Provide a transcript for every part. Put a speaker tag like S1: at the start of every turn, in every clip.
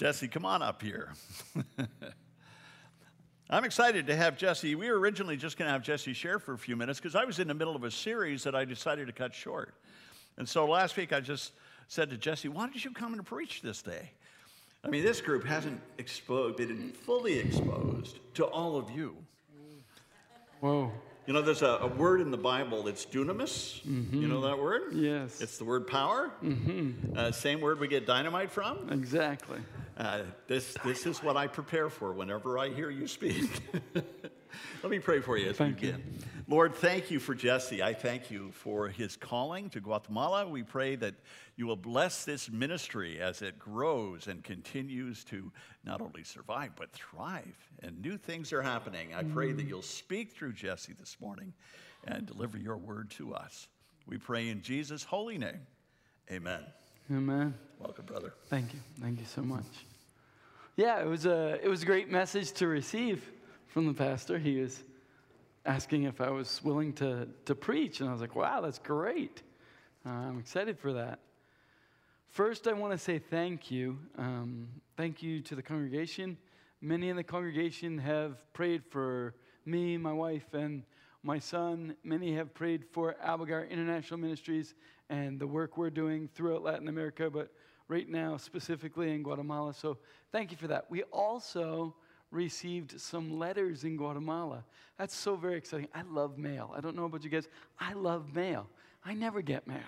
S1: Jesse, come on up here. I'm excited to have Jesse. We were originally just going to have Jesse share for a few minutes because I was in the middle of a series that I decided to cut short. And so last week I just said to Jesse, Why don't you come and preach this day? I mean, this group hasn't been fully exposed to all of you.
S2: Whoa.
S1: You know, there's a, a word in the Bible that's dunamis. You know that word?
S2: Yes.
S1: It's the word power. Mm-hmm. Uh, same word we get dynamite from.
S2: Exactly.
S1: Uh, this, this is what I prepare for whenever I hear you speak. Let me pray for you as
S2: Thank
S1: we
S2: you.
S1: Lord, thank you for Jesse. I thank you for his calling to Guatemala. We pray that you will bless this ministry as it grows and continues to not only survive, but thrive. And new things are happening. I pray that mm. you'll speak through Jesse this morning and deliver your word to us. We pray in Jesus' holy name. Amen.
S2: Amen.
S1: Welcome, brother.
S2: Thank you. Thank you so much. Yeah, it was a it was a great message to receive from the pastor. He was asking if I was willing to to preach, and I was like, "Wow, that's great! Uh, I'm excited for that." First, I want to say thank you. Um, thank you to the congregation. Many in the congregation have prayed for me, my wife, and my son. Many have prayed for Abogar International Ministries and the work we're doing throughout Latin America, but right now, specifically in Guatemala. So thank you for that. We also received some letters in Guatemala. That's so very exciting. I love mail. I don't know about you guys. I love mail. I never get mail.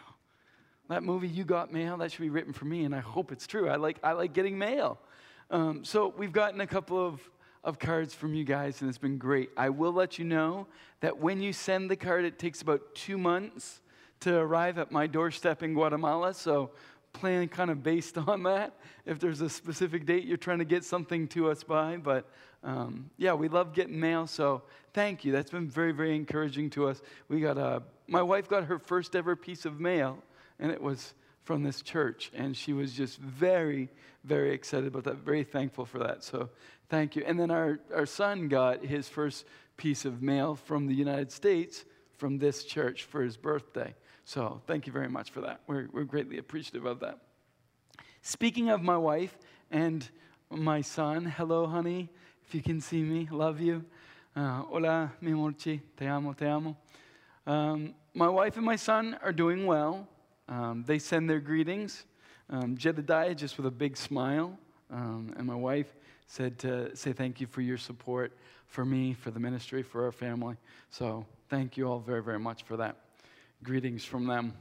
S2: That movie, You Got Mail, that should be written for me, and I hope it's true. I like, I like getting mail. Um, so we've gotten a couple of, of cards from you guys, and it's been great. I will let you know that when you send the card, it takes about two months to arrive at my doorstep in Guatemala. So plan kind of based on that. If there's a specific date you're trying to get something to us by, but um, yeah, we love getting mail. So thank you. That's been very, very encouraging to us. We got a. My wife got her first ever piece of mail, and it was from this church, and she was just very, very excited about that. Very thankful for that. So thank you. And then our our son got his first piece of mail from the United States from this church for his birthday. So thank you very much for that. We're, we're greatly appreciative of that. Speaking of my wife and my son, hello, honey. If you can see me, love you. Uh, hola, mi amorchi, te amo, te amo. Um, my wife and my son are doing well. Um, they send their greetings. Um, Jedediah just with a big smile. Um, and my wife said to say thank you for your support for me, for the ministry, for our family. So thank you all very, very much for that. Greetings from them.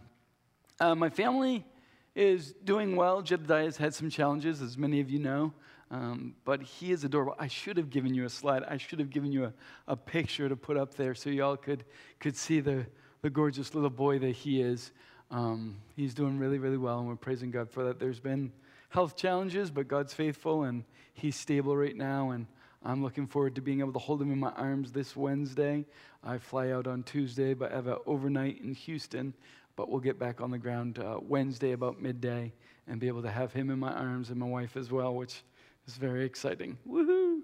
S2: Uh, my family is doing well. Jedediah has had some challenges, as many of you know, um, but he is adorable. I should have given you a slide. I should have given you a, a picture to put up there so y'all could, could see the, the gorgeous little boy that he is. Um, he's doing really, really well, and we're praising God for that. There's been health challenges, but God's faithful, and he's stable right now, and I'm looking forward to being able to hold him in my arms this Wednesday. I fly out on Tuesday, but I have an overnight in Houston. But we'll get back on the ground uh, Wednesday about midday and be able to have him in my arms and my wife as well, which is very exciting. Woohoo!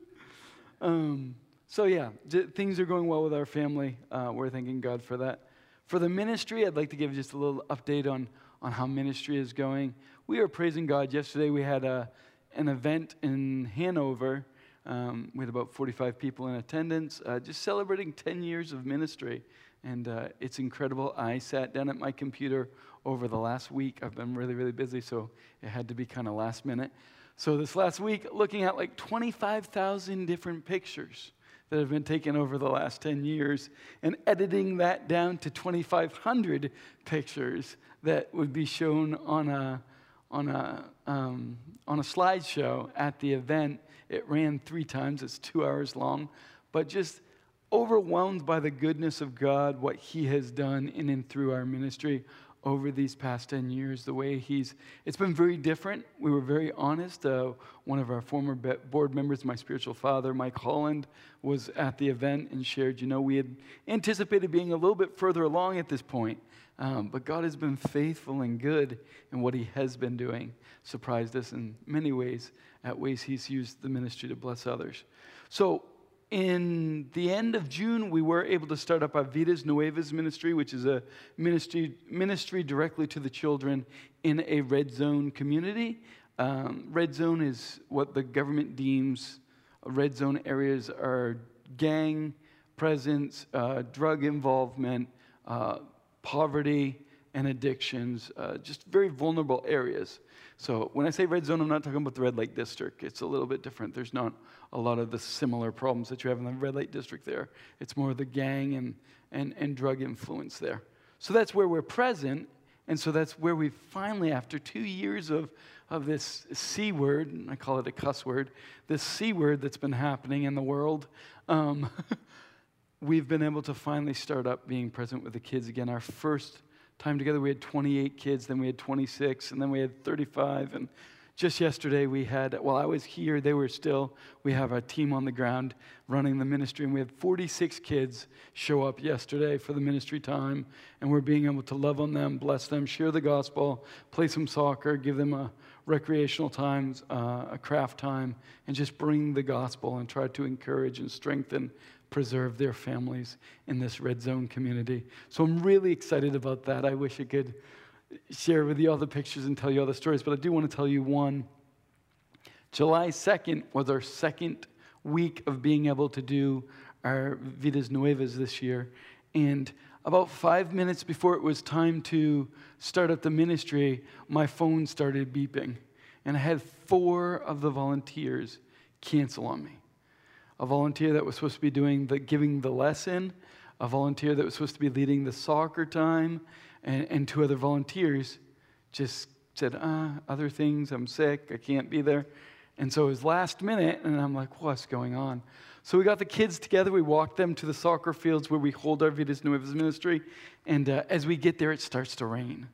S2: Um, so, yeah, things are going well with our family. Uh, we're thanking God for that. For the ministry, I'd like to give just a little update on, on how ministry is going. We are praising God. Yesterday, we had a, an event in Hanover. Um, had about 45 people in attendance, uh, just celebrating 10 years of ministry. And uh, it's incredible. I sat down at my computer over the last week. I've been really, really busy, so it had to be kind of last minute. So, this last week, looking at like 25,000 different pictures that have been taken over the last 10 years and editing that down to 2,500 pictures that would be shown on a, on a, um, on a slideshow at the event. It ran three times, it's two hours long, but just overwhelmed by the goodness of God, what He has done in and through our ministry over these past 10 years, the way He's, it's been very different. We were very honest. Uh, one of our former board members, my spiritual father, Mike Holland, was at the event and shared, you know, we had anticipated being a little bit further along at this point, um, but God has been faithful and good in what He has been doing, surprised us in many ways at ways He's used the ministry to bless others. So, in the end of June, we were able to start up our Vidas Nuevas ministry, which is a ministry, ministry directly to the children in a red zone community. Um, red zone is what the government deems red zone areas are gang presence, uh, drug involvement, uh, poverty, and addictions, uh, just very vulnerable areas. So when I say red zone, I'm not talking about the red light district. It's a little bit different. There's not a lot of the similar problems that you have in the red light district there. It's more the gang and, and, and drug influence there. So that's where we're present. And so that's where we finally, after two years of, of this C word, I call it a cuss word, this C word that's been happening in the world, um, we've been able to finally start up being present with the kids again. Our first time together, we had 28 kids, then we had 26, and then we had 35. And just yesterday, we had, while I was here, they were still, we have a team on the ground running the ministry, and we had 46 kids show up yesterday for the ministry time. And we're being able to love on them, bless them, share the gospel, play some soccer, give them a recreational time, uh, a craft time, and just bring the gospel and try to encourage and strengthen preserve their families in this red zone community. So I'm really excited about that. I wish I could share with you all the pictures and tell you all the stories, but I do want to tell you one. July 2nd was our second week of being able to do our Vidas Nuevas this year. And about five minutes before it was time to start up the ministry, my phone started beeping. And I had four of the volunteers cancel on me a volunteer that was supposed to be doing the giving the lesson, a volunteer that was supposed to be leading the soccer time, and, and two other volunteers just said, ah, other things, I'm sick, I can't be there. And so it was last minute, and I'm like, what's going on? So we got the kids together. We walked them to the soccer fields where we hold our Vidas Nuevas ministry. And uh, as we get there, it starts to rain.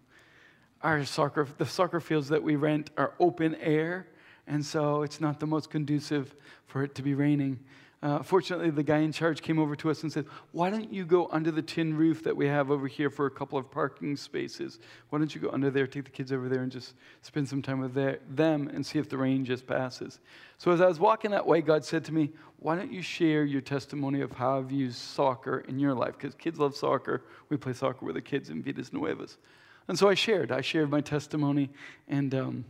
S2: Our soccer, the soccer fields that we rent are open air, and so it's not the most conducive for it to be raining. Uh, fortunately, the guy in charge came over to us and said, Why don't you go under the tin roof that we have over here for a couple of parking spaces? Why don't you go under there, take the kids over there, and just spend some time with their, them and see if the rain just passes? So, as I was walking that way, God said to me, Why don't you share your testimony of how I've used soccer in your life? Because kids love soccer. We play soccer with the kids in Vidas Nuevas. And so I shared. I shared my testimony and um,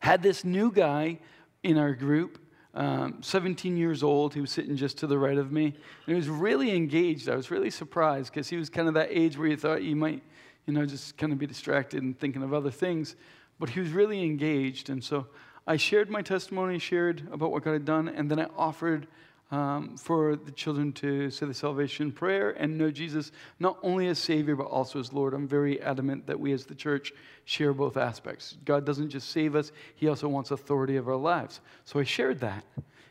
S2: had this new guy in our group um, 17 years old. He was sitting just to the right of me. And he was really engaged. I was really surprised because he was kind of that age where you thought you might, you know, just kind of be distracted and thinking of other things. But he was really engaged. And so I shared my testimony, shared about what God had done, and then I offered um, for the children to say the salvation prayer and know Jesus not only as Savior, but also as Lord. I'm very adamant that we as the church share both aspects. God doesn't just save us, He also wants authority of our lives. So I shared that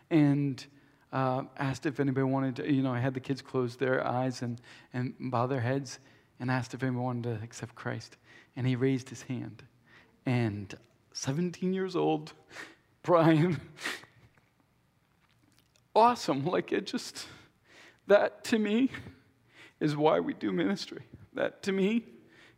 S2: and uh, asked if anybody wanted to, you know, I had the kids close their eyes and, and bow their heads and asked if anyone wanted to accept Christ. And he raised his hand. And 17 years old, Brian, awesome. Like it just, that to me is why we do ministry. That to me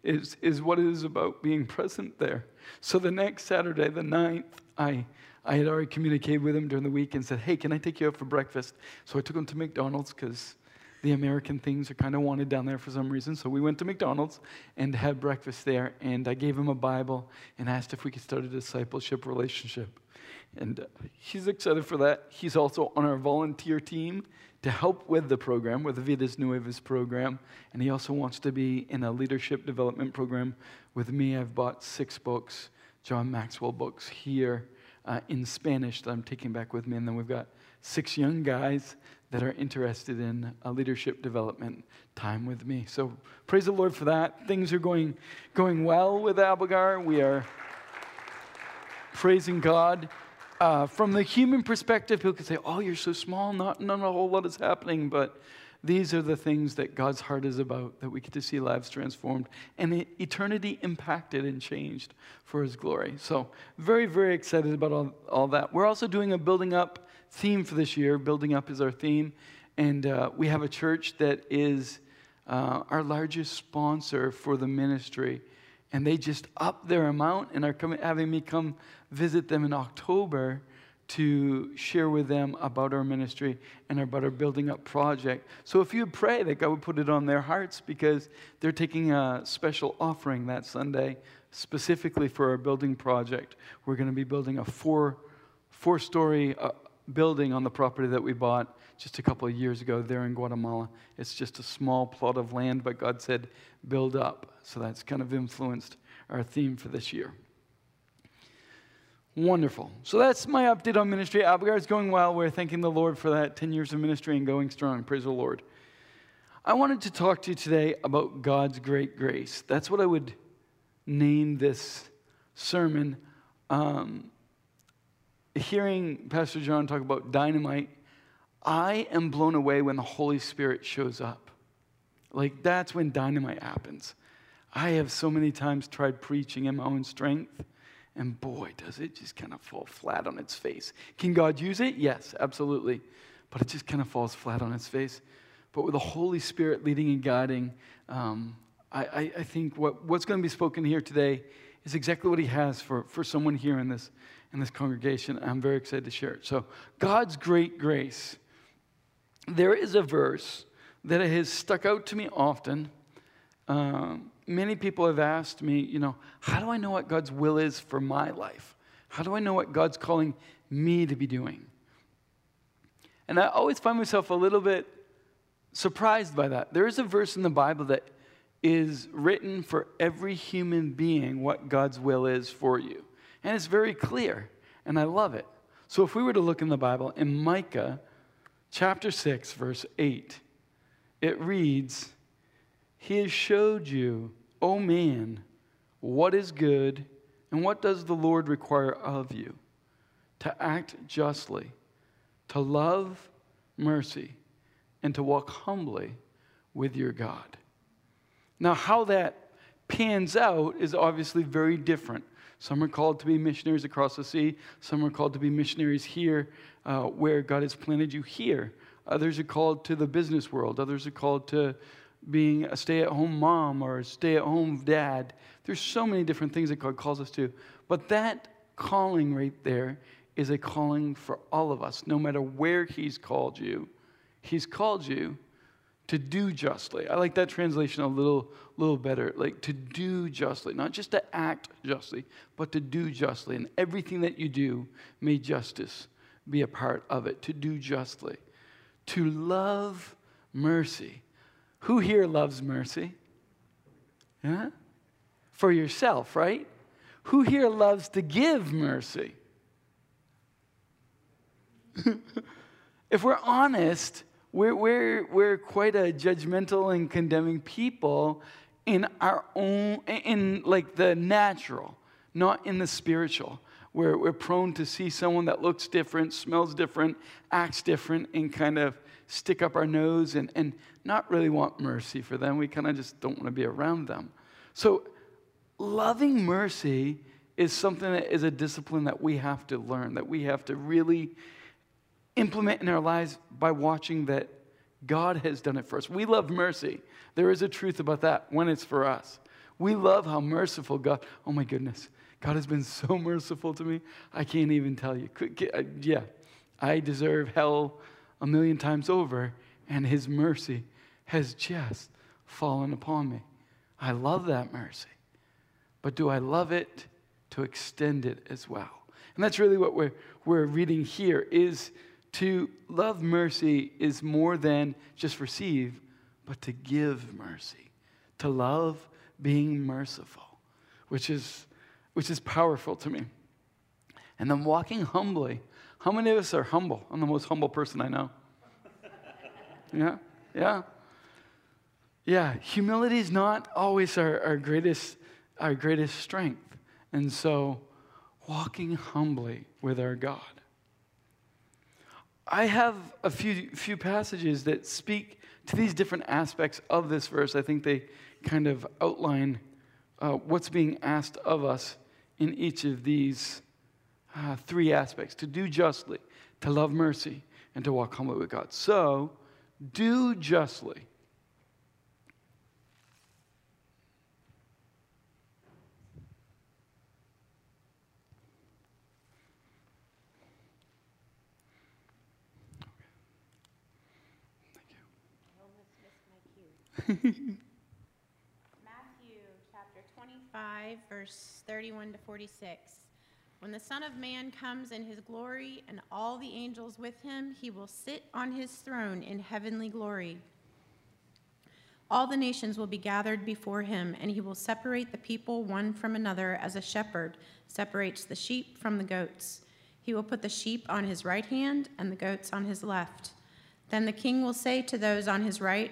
S2: is, is what it is about being present there. So the next Saturday, the 9th, I, I had already communicated with him during the week and said, hey, can I take you out for breakfast? So I took him to McDonald's because the American things are kind of wanted down there for some reason. So we went to McDonald's and had breakfast there. And I gave him a Bible and asked if we could start a discipleship relationship. And uh, he's excited for that. He's also on our volunteer team to help with the program, with the Vidas Nuevas program. And he also wants to be in a leadership development program with me. I've bought six books, John Maxwell books here uh, in Spanish that I'm taking back with me. And then we've got six young guys that are interested in a leadership development time with me. So praise the Lord for that. Things are going, going well with Abogar. We are praising God. Uh, from the human perspective, people could say, Oh, you're so small, not, not a whole lot is happening. But these are the things that God's heart is about, that we get to see lives transformed and eternity impacted and changed for His glory. So, very, very excited about all, all that. We're also doing a building up theme for this year. Building up is our theme. And uh, we have a church that is uh, our largest sponsor for the ministry and they just up their amount and are coming, having me come visit them in October to share with them about our ministry and about our building up project. So if you pray that God would put it on their hearts because they're taking a special offering that Sunday specifically for our building project. We're going to be building a four, four story uh, building on the property that we bought just a couple of years ago there in Guatemala. It's just a small plot of land, but God said, build up. So that's kind of influenced our theme for this year. Wonderful. So that's my update on ministry. Abogar is going well. We're thanking the Lord for that 10 years of ministry and going strong. Praise the Lord. I wanted to talk to you today about God's great grace. That's what I would name this sermon. Um, hearing Pastor John talk about dynamite, I am blown away when the Holy Spirit shows up. Like, that's when dynamite happens. I have so many times tried preaching in my own strength and boy, does it just kind of fall flat on its face. Can God use it? Yes, absolutely. But it just kind of falls flat on its face. But with the Holy Spirit leading and guiding, um, I, I, I, think what, what's going to be spoken here today is exactly what He has for, for someone here in this, in this congregation. I'm very excited to share it. So, God's great grace. There is a verse that has stuck out to me often. Um, many people have asked me, you know, how do I know what God's will is for my life? How do I know what God's calling me to be doing? And I always find myself a little bit surprised by that. There is a verse in the Bible that is written for every human being what God's will is for you. And it's very clear, and I love it. So if we were to look in the Bible, in Micah chapter 6, verse 8, it reads, He has showed you O man, what is good and what does the Lord require of you? To act justly, to love mercy, and to walk humbly with your God. Now, how that pans out is obviously very different. Some are called to be missionaries across the sea, some are called to be missionaries here uh, where God has planted you here. Others are called to the business world, others are called to being a stay at home mom or a stay at home dad. There's so many different things that God calls us to. But that calling right there is a calling for all of us, no matter where He's called you. He's called you to do justly. I like that translation a little, little better. Like to do justly, not just to act justly, but to do justly. And everything that you do, may justice be a part of it. To do justly. To love mercy who here loves mercy? Yeah? For yourself, right? Who here loves to give mercy? if we're honest, we're, we're, we're quite a judgmental and condemning people in our own, in like the natural, not in the spiritual. We're, we're prone to see someone that looks different, smells different, acts different, and kind of stick up our nose and, and not really want mercy for them. We kind of just don't want to be around them. So, loving mercy is something that is a discipline that we have to learn, that we have to really implement in our lives by watching that God has done it for us. We love mercy. There is a truth about that when it's for us. We love how merciful God, oh my goodness, God has been so merciful to me. I can't even tell you. Uh, yeah, I deserve hell a million times over, and His mercy has just fallen upon me. I love that mercy. But do I love it to extend it as well? And that's really what we're, we're reading here is to love mercy is more than just receive, but to give mercy. To love being merciful, which is, which is powerful to me. And then walking humbly. How many of us are humble? I'm the most humble person I know. Yeah, yeah. Yeah, humility is not always our, our, greatest, our greatest strength. And so, walking humbly with our God. I have a few, few passages that speak to these different aspects of this verse. I think they kind of outline uh, what's being asked of us in each of these uh, three aspects to do justly, to love mercy, and to walk humbly with God. So, do justly.
S3: Matthew chapter 25, verse 31 to 46. When the Son of Man comes in his glory and all the angels with him, he will sit on his throne in heavenly glory. All the nations will be gathered before him, and he will separate the people one from another as a shepherd separates the sheep from the goats. He will put the sheep on his right hand and the goats on his left. Then the king will say to those on his right,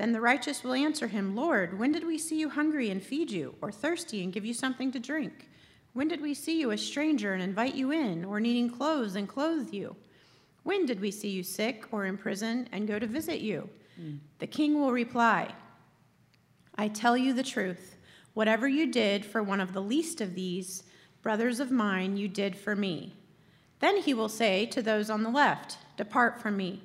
S3: Then the righteous will answer him, Lord, when did we see you hungry and feed you, or thirsty and give you something to drink? When did we see you a stranger and invite you in, or needing clothes and clothe you? When did we see you sick or in prison and go to visit you? Mm. The king will reply, I tell you the truth. Whatever you did for one of the least of these brothers of mine, you did for me. Then he will say to those on the left, Depart from me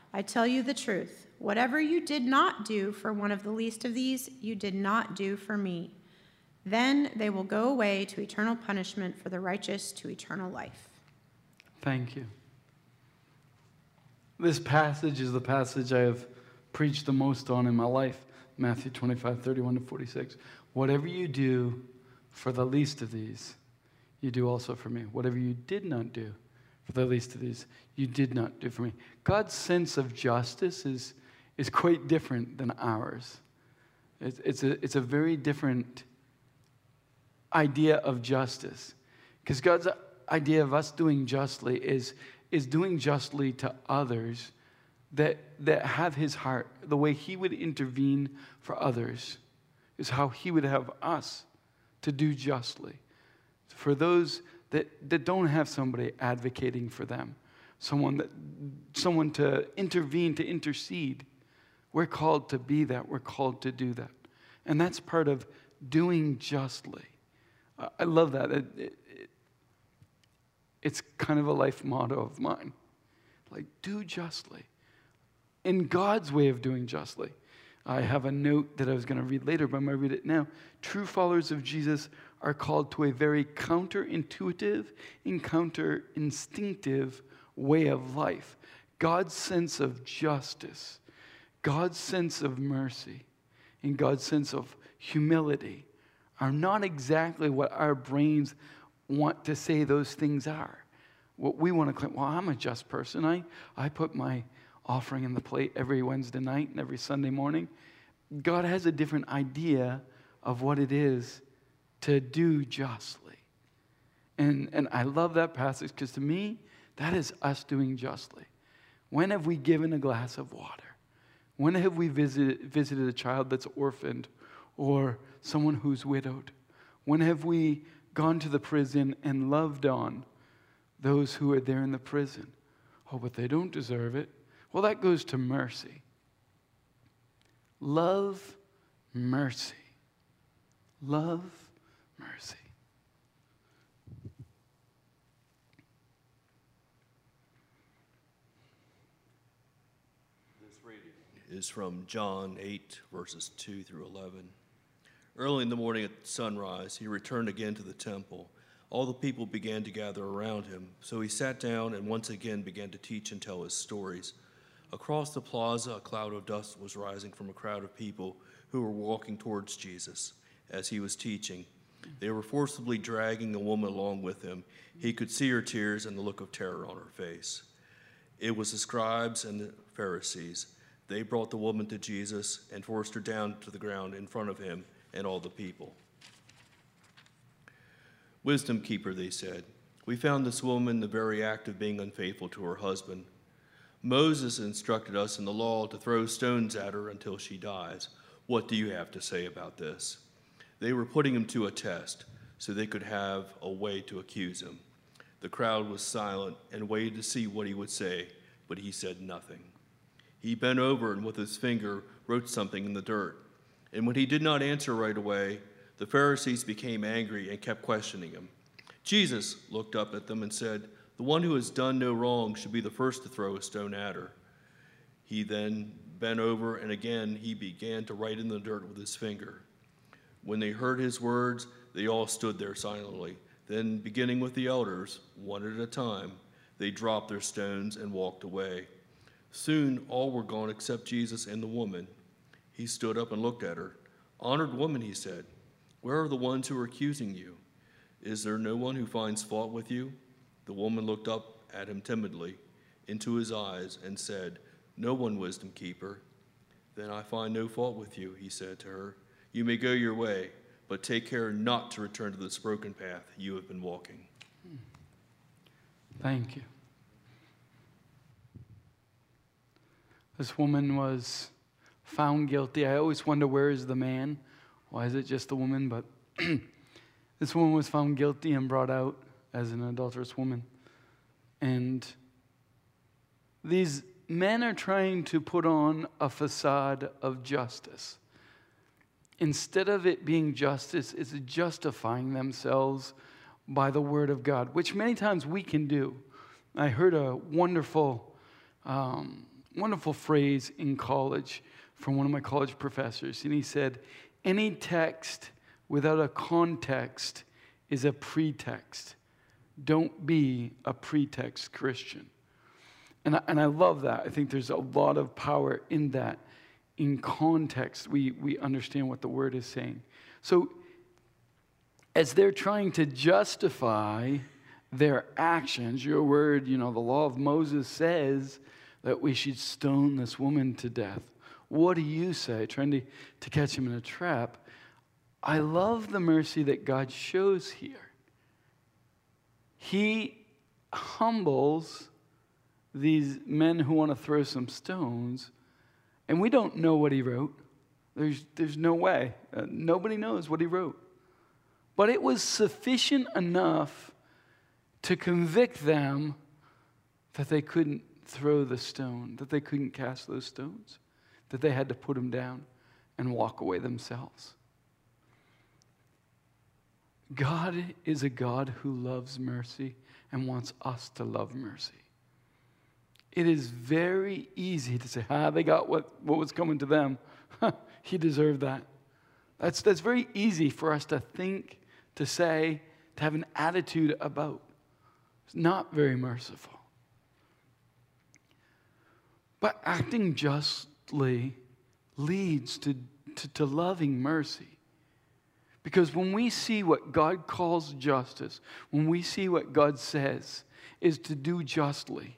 S3: I tell you the truth. Whatever you did not do for one of the least of these, you did not do for me. Then they will go away to eternal punishment, for the righteous to eternal life.
S2: Thank you. This passage is the passage I have preached the most on in my life Matthew 25, 31 to 46. Whatever you do for the least of these, you do also for me. Whatever you did not do for the least of these, you did not do for me. God's sense of justice is, is quite different than ours. It's, it's, a, it's a very different idea of justice. Because God's idea of us doing justly is, is doing justly to others that, that have his heart. The way he would intervene for others is how he would have us to do justly. For those that, that don't have somebody advocating for them, someone, that, someone to intervene, to intercede. We're called to be that. We're called to do that. And that's part of doing justly. I love that. It, it, it, it's kind of a life motto of mine. Like, do justly. In God's way of doing justly. I have a note that I was going to read later, but I'm going to read it now. True followers of Jesus are called to a very counterintuitive and counterinstinctive way of life. God's sense of justice, God's sense of mercy, and God's sense of humility are not exactly what our brains want to say those things are. What we want to claim, well, I'm a just person. I, I put my offering in the plate every Wednesday night and every Sunday morning. God has a different idea of what it is to do justly. And, and I love that passage because to me, that is us doing justly. When have we given a glass of water? When have we visited, visited a child that's orphaned or someone who's widowed? When have we gone to the prison and loved on those who are there in the prison? Oh, but they don't deserve it. Well, that goes to mercy. Love mercy. Love mercy.
S4: This reading is from John 8, verses 2 through 11. Early in the morning at sunrise, he returned again to the temple. All the people began to gather around him, so he sat down and once again began to teach and tell his stories. Across the plaza, a cloud of dust was rising from a crowd of people who were walking towards Jesus as he was teaching. They were forcibly dragging the woman along with them. He could see her tears and the look of terror on her face. It was the scribes and the Pharisees. They brought the woman to Jesus and forced her down to the ground in front of him and all the people. Wisdom keeper, they said, We found this woman in the very act of being unfaithful to her husband. Moses instructed us in the law to throw stones at her until she dies. What do you have to say about this? They were putting him to a test so they could have a way to accuse him. The crowd was silent and waited to see what he would say, but he said nothing. He bent over and with his finger wrote something in the dirt. And when he did not answer right away, the Pharisees became angry and kept questioning him. Jesus looked up at them and said, The one who has done no wrong should be the first to throw a stone at her. He then bent over and again he began to write in the dirt with his finger. When they heard his words, they all stood there silently. Then, beginning with the elders, one at a time, they dropped their stones and walked away. Soon all were gone except Jesus and the woman. He stood up and looked at her. Honored woman, he said, where are the ones who are accusing you? Is there no one who finds fault with you? The woman looked up at him timidly into his eyes and said, No one, wisdom keeper. Then I find no fault with you, he said to her. You may go your way, but take care not to return to this broken path you have been walking.
S2: Thank you. This woman was found guilty. I always wonder where is the man? Why is it just the woman? But this woman was found guilty and brought out as an adulterous woman. And these men are trying to put on a facade of justice. Instead of it being justice, it's justifying themselves by the word of God, which many times we can do. I heard a wonderful, um, wonderful phrase in college from one of my college professors, and he said, Any text without a context is a pretext. Don't be a pretext Christian. And I, and I love that. I think there's a lot of power in that. In context, we, we understand what the word is saying. So, as they're trying to justify their actions, your word, you know, the law of Moses says that we should stone this woman to death. What do you say? Trying to, to catch him in a trap. I love the mercy that God shows here. He humbles these men who want to throw some stones, and we don't know what he wrote. There's, there's no way. Uh, nobody knows what he wrote. But it was sufficient enough to convict them that they couldn't throw the stone, that they couldn't cast those stones, that they had to put them down and walk away themselves. God is a God who loves mercy and wants us to love mercy. It is very easy to say, ah, they got what, what was coming to them. he deserved that. That's, that's very easy for us to think, to say, to have an attitude about. It's not very merciful. But acting justly leads to, to, to loving mercy. Because when we see what God calls justice, when we see what God says is to do justly,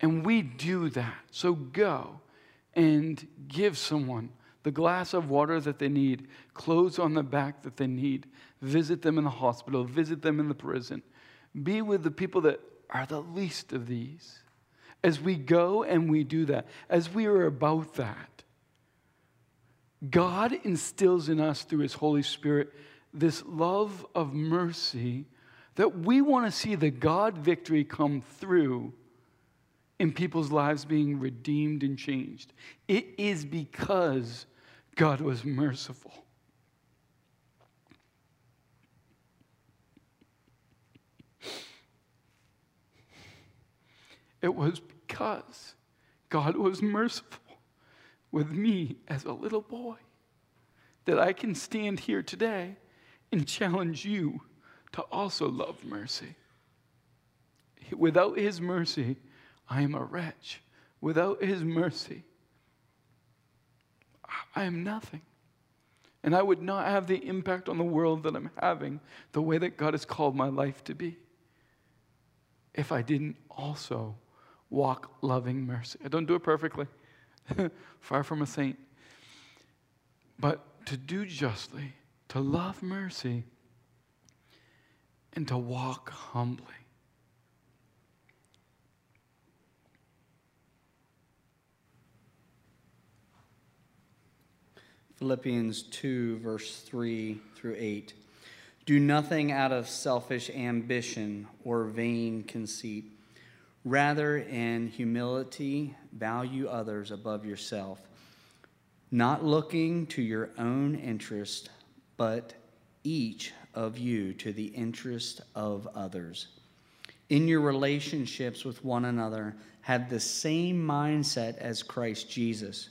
S2: and we do that, so go and give someone the glass of water that they need, clothes on the back that they need, visit them in the hospital, visit them in the prison, be with the people that are the least of these. As we go and we do that, as we are about that, God instills in us through His Holy Spirit this love of mercy that we want to see the God victory come through in people's lives being redeemed and changed. It is because God was merciful. It was because God was merciful with me as a little boy that I can stand here today and challenge you to also love mercy. Without His mercy, I am a wretch. Without His mercy, I am nothing. And I would not have the impact on the world that I'm having the way that God has called my life to be if I didn't also walk loving mercy. I don't do it perfectly, far from a saint. But to do justly, to love mercy, and to walk humbly.
S5: Philippians 2, verse 3 through 8. Do nothing out of selfish ambition or vain conceit. Rather, in humility, value others above yourself, not looking to your own interest, but each of you to the interest of others. In your relationships with one another, have the same mindset as Christ Jesus,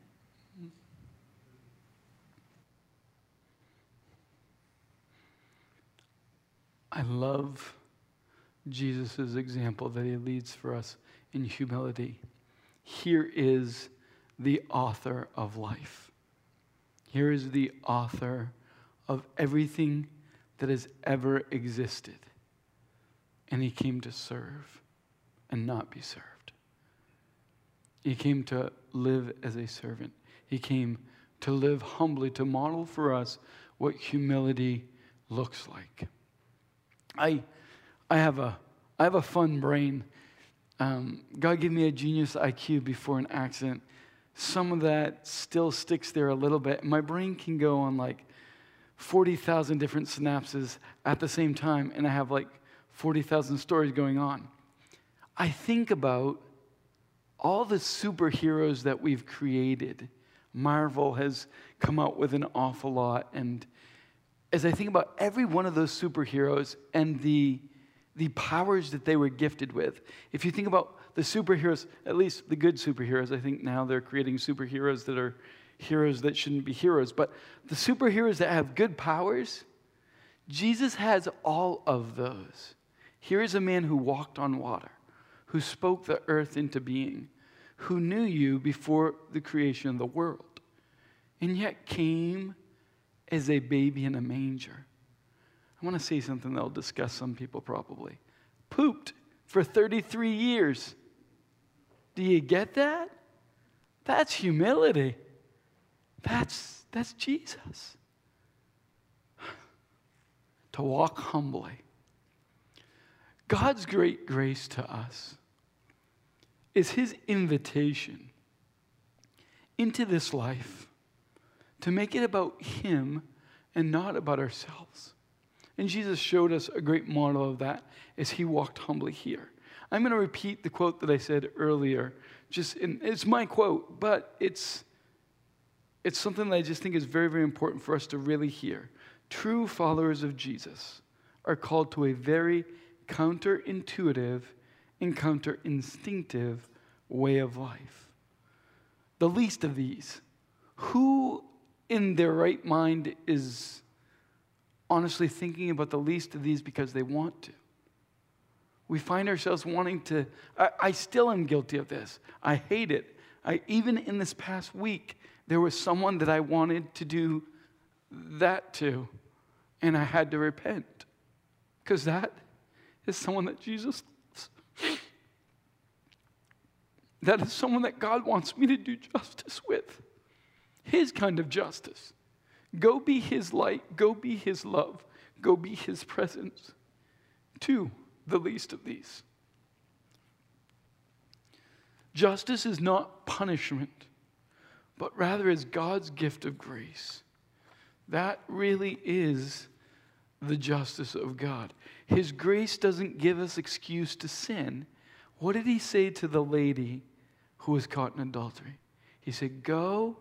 S2: I love Jesus' example that he leads for us in humility. Here is the author of life. Here is the author of everything that has ever existed. And he came to serve and not be served. He came to live as a servant. He came to live humbly, to model for us what humility looks like. I, I, have, a, I have a fun brain. Um, God gave me a genius IQ before an accident. Some of that still sticks there a little bit. My brain can go on like 40,000 different synapses at the same time, and I have like 40,000 stories going on. I think about all the superheroes that we've created. Marvel has come out with an awful lot, and as I think about every one of those superheroes and the, the powers that they were gifted with, if you think about the superheroes, at least the good superheroes, I think now they're creating superheroes that are heroes that shouldn't be heroes, but the superheroes that have good powers, Jesus has all of those. Here is a man who walked on water, who spoke the earth into being, who knew you before the creation of the world, and yet came as a baby in a manger. I want to say something that'll disgust some people probably. Pooped for 33 years. Do you get that? That's humility. That's, that's Jesus. to walk humbly. God's great grace to us is his invitation into this life to make it about Him and not about ourselves. And Jesus showed us a great model of that as He walked humbly here. I'm going to repeat the quote that I said earlier. Just in, it's my quote, but it's it's something that I just think is very, very important for us to really hear. True followers of Jesus are called to a very counterintuitive and counterinstinctive way of life. The least of these. Who in their right mind is honestly thinking about the least of these because they want to. We find ourselves wanting to, I, I still am guilty of this. I hate it. I, even in this past week, there was someone that I wanted to do that to, and I had to repent because that is someone that Jesus loves. That is someone that God wants me to do justice with. His kind of justice. Go be His light, go be His love, go be His presence to the least of these. Justice is not punishment, but rather is God's gift of grace. That really is the justice of God. His grace doesn't give us excuse to sin. What did he say to the lady who was caught in adultery? He said, Go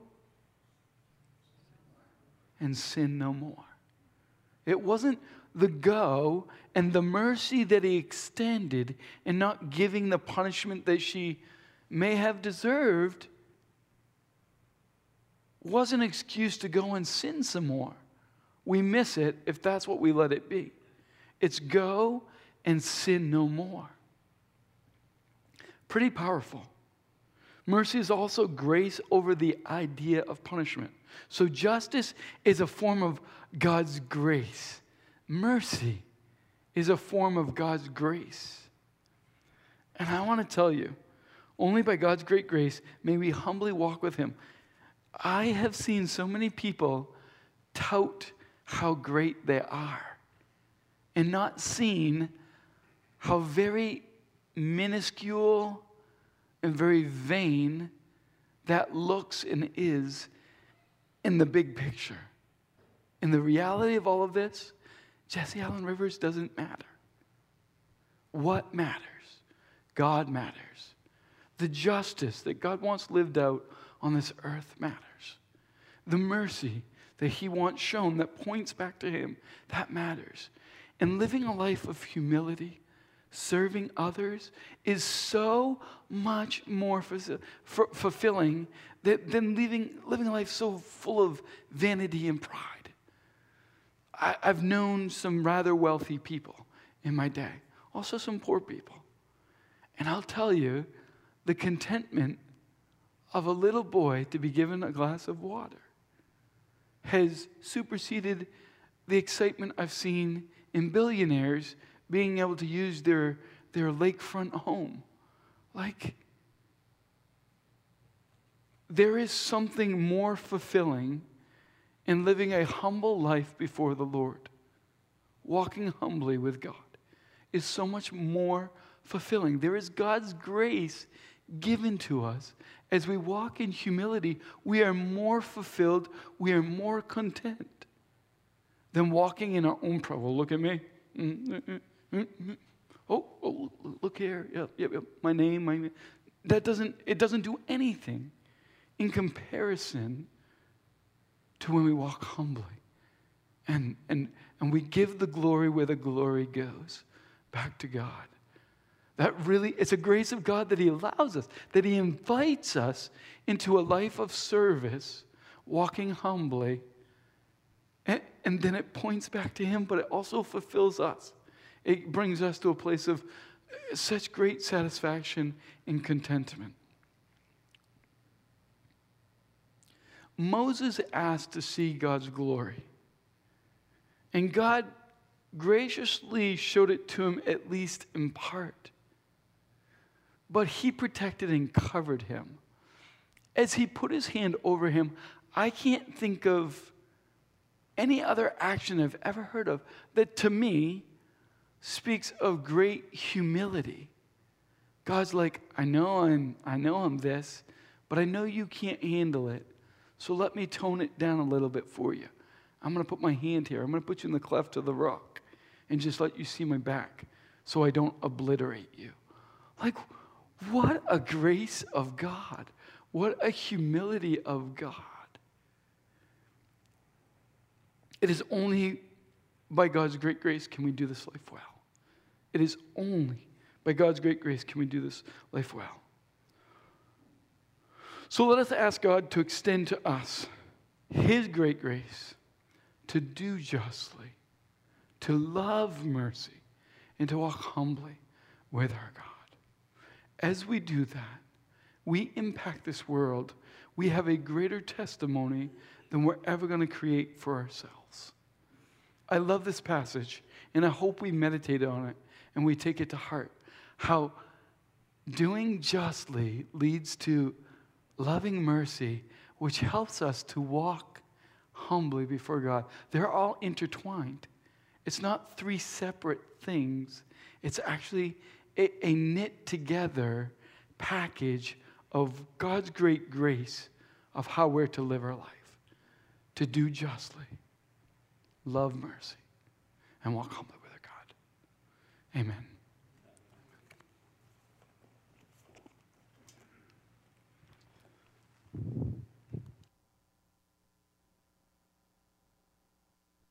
S2: and sin no more. It wasn't the go and the mercy that he extended and not giving the punishment that she may have deserved was an excuse to go and sin some more. We miss it if that's what we let it be. It's go and sin no more. Pretty powerful. Mercy is also grace over the idea of punishment. So justice is a form of God's grace. Mercy is a form of God's grace. And I want to tell you, only by God's great grace may we humbly walk with Him. I have seen so many people tout how great they are and not seen how very minuscule and very vain that looks and is in the big picture. In the reality of all of this, Jesse Allen Rivers doesn't matter. What matters? God matters. The justice that God wants lived out on this earth matters. The mercy that He wants shown that points back to Him, that matters. And living a life of humility, serving others, is so much more fulfilling than living, living a life so full of vanity and pride. I, I've known some rather wealthy people in my day, also some poor people. And I'll tell you, the contentment of a little boy to be given a glass of water has superseded the excitement I've seen in billionaires being able to use their, their lakefront home. Like, there is something more fulfilling in living a humble life before the Lord. Walking humbly with God is so much more fulfilling. There is God's grace given to us. As we walk in humility, we are more fulfilled, we are more content than walking in our own. Well, look at me. Mm, mm, mm. Mm-hmm. Oh, oh, look here. Yep, yep, yep. My name, my that doesn't it doesn't do anything in comparison to when we walk humbly. And and and we give the glory where the glory goes, back to God. That really, it's a grace of God that He allows us, that He invites us into a life of service, walking humbly. And, and then it points back to Him, but it also fulfills us. It brings us to a place of such great satisfaction and contentment. Moses asked to see God's glory. And God graciously showed it to him, at least in part but he protected and covered him. As he put his hand over him, I can't think of any other action I've ever heard of that to me speaks of great humility. God's like, I know I'm I know I'm this, but I know you can't handle it. So let me tone it down a little bit for you. I'm going to put my hand here. I'm going to put you in the cleft of the rock and just let you see my back so I don't obliterate you. Like what a grace of God. What a humility of God. It is only by God's great grace can we do this life well. It is only by God's great grace can we do this life well. So let us ask God to extend to us His great grace to do justly, to love mercy, and to walk humbly with our God. As we do that, we impact this world. We have a greater testimony than we're ever going to create for ourselves. I love this passage, and I hope we meditate on it and we take it to heart. How doing justly leads to loving mercy, which helps us to walk humbly before God. They're all intertwined. It's not three separate things, it's actually a, a knit together package of God's great grace of how we're to live our life to do justly, love mercy, and walk humbly with our God. Amen. Amen.